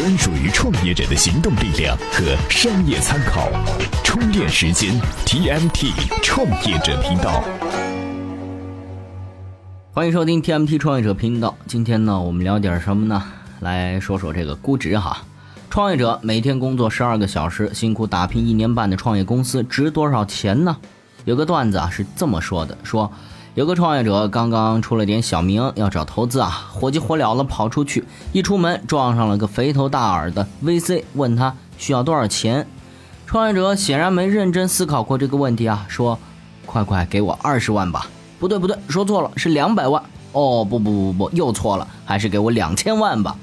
专属于创业者的行动力量和商业参考。充电时间，TMT 创业者频道。欢迎收听 TMT 创业者频道。今天呢，我们聊点什么呢？来说说这个估值哈。创业者每天工作十二个小时，辛苦打拼一年半的创业公司值多少钱呢？有个段子啊是这么说的：说有个创业者刚刚出了点小名，要找投资啊，火急火燎的跑出去，一出门撞上了个肥头大耳的 VC，问他需要多少钱。创业者显然没认真思考过这个问题啊，说：“快快给我二十万吧。”不对不对，说错了，是两百万。哦不不不不，又错了，还是给我两千万吧。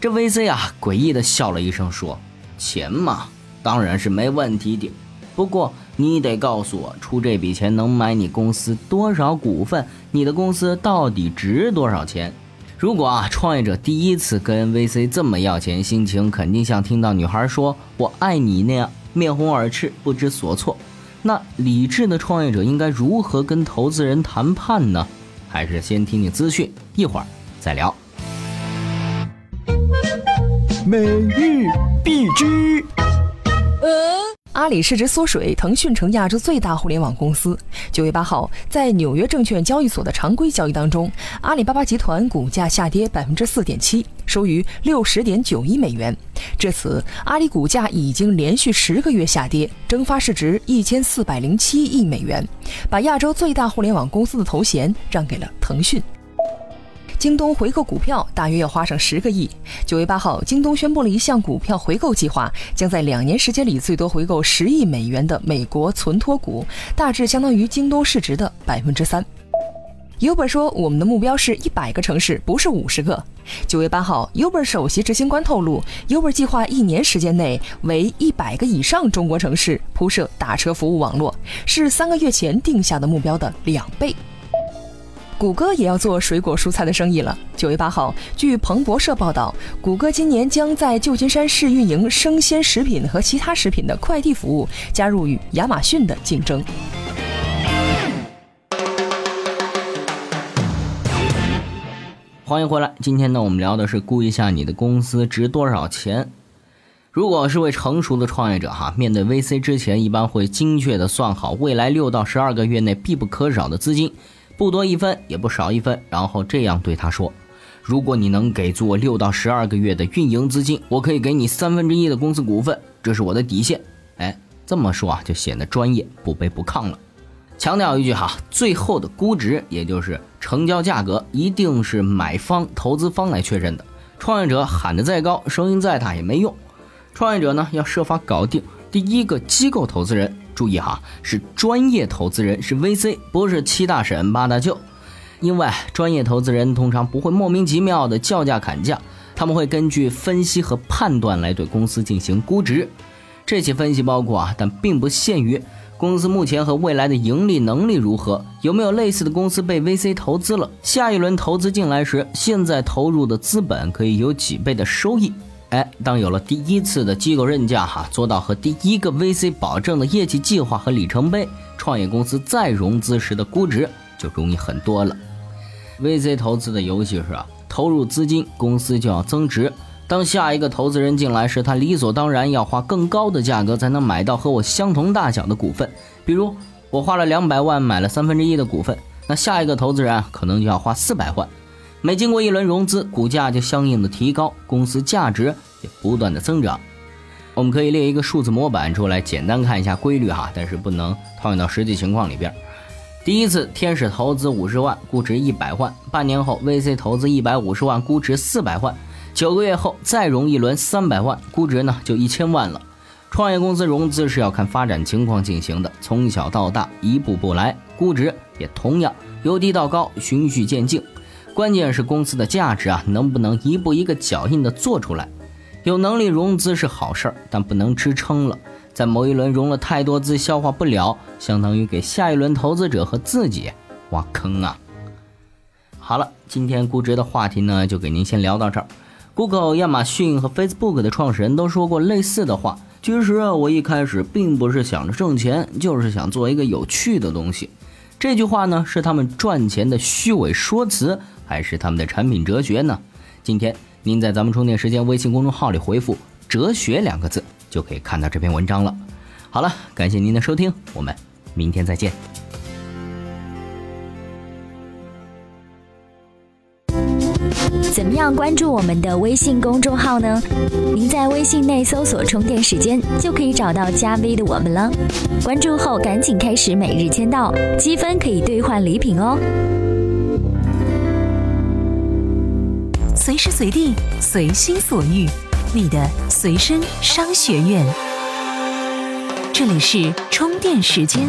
这 VC 啊，诡异的笑了一声，说：“钱嘛，当然是没问题的。不过你得告诉我，出这笔钱能买你公司多少股份？你的公司到底值多少钱？”如果啊，创业者第一次跟 VC 这么要钱，心情肯定像听到女孩说“我爱你”那样面红耳赤、不知所措。那理智的创业者应该如何跟投资人谈判呢？还是先听听资讯，一会儿再聊。每日必知。阿里市值缩水，腾讯成亚洲最大互联网公司。九月八号，在纽约证券交易所的常规交易当中，阿里巴巴集团股价下跌百分之四点七，收于六十点九亿美元。至此，阿里股价已经连续十个月下跌，蒸发市值一千四百零七亿美元，把亚洲最大互联网公司的头衔让给了腾讯。京东回购股票大约要花上十个亿。九月八号，京东宣布了一项股票回购计划，将在两年时间里最多回购十亿美元的美国存托股，大致相当于京东市值的百分之三。Uber 说：“我们的目标是一百个城市，不是五十个。”九月八号，Uber 首席执行官透露，Uber 计划一年时间内为一百个以上中国城市铺设打车服务网络，是三个月前定下的目标的两倍。谷歌也要做水果蔬菜的生意了。九月八号，据彭博社报道，谷歌今年将在旧金山市运营生鲜食品和其他食品的快递服务，加入与亚马逊的竞争。欢迎回来，今天呢，我们聊的是估一下你的公司值多少钱。如果是位成熟的创业者哈，面对 VC 之前，一般会精确的算好未来六到十二个月内必不可少的资金。不多一分，也不少一分，然后这样对他说：“如果你能给足我六到十二个月的运营资金，我可以给你三分之一的公司股份，这是我的底线。”哎，这么说啊，就显得专业、不卑不亢了。强调一句哈，最后的估值，也就是成交价格，一定是买方、投资方来确认的。创业者喊得再高，声音再大也没用。创业者呢，要设法搞定第一个机构投资人。注意哈，是专业投资人，是 VC，不是七大婶八大舅。因为专业投资人通常不会莫名其妙的叫价砍价，他们会根据分析和判断来对公司进行估值。这些分析包括啊，但并不限于公司目前和未来的盈利能力如何，有没有类似的公司被 VC 投资了，下一轮投资进来时，现在投入的资本可以有几倍的收益。哎，当有了第一次的机构认价，哈，做到和第一个 VC 保证的业绩计划和里程碑，创业公司再融资时的估值就容易很多了。VC 投资的游戏是啊，投入资金，公司就要增值。当下一个投资人进来时，他理所当然要花更高的价格才能买到和我相同大小的股份。比如我花了两百万买了三分之一的股份，那下一个投资人，可能就要花四百万。每经过一轮融资，股价就相应的提高，公司价值也不断的增长。我们可以列一个数字模板出来，简单看一下规律哈，但是不能套用到实际情况里边。第一次天使投资五十万，估值一百万；半年后 VC 投资一百五十万，估值四百万；九个月后再融一轮三百万，估值呢就一千万了。创业公司融资是要看发展情况进行的，从小到大一步步来，估值也同样由低到高，循序渐进。关键是公司的价值啊，能不能一步一个脚印的做出来？有能力融资是好事儿，但不能支撑了。在某一轮融了太多资，消化不了，相当于给下一轮投资者和自己挖坑啊。好了，今天估值的话题呢，就给您先聊到这儿。Google、亚马逊和 Facebook 的创始人都说过类似的话。其实啊，我一开始并不是想着挣钱，就是想做一个有趣的东西。这句话呢，是他们赚钱的虚伪说辞。还是他们的产品哲学呢？今天您在咱们充电时间微信公众号里回复“哲学”两个字，就可以看到这篇文章了。好了，感谢您的收听，我们明天再见。怎么样关注我们的微信公众号呢？您在微信内搜索“充电时间”就可以找到加 V 的我们了。关注后赶紧开始每日签到，积分可以兑换礼品哦。随时随地，随心所欲，你的随身商学院。这里是充电时间。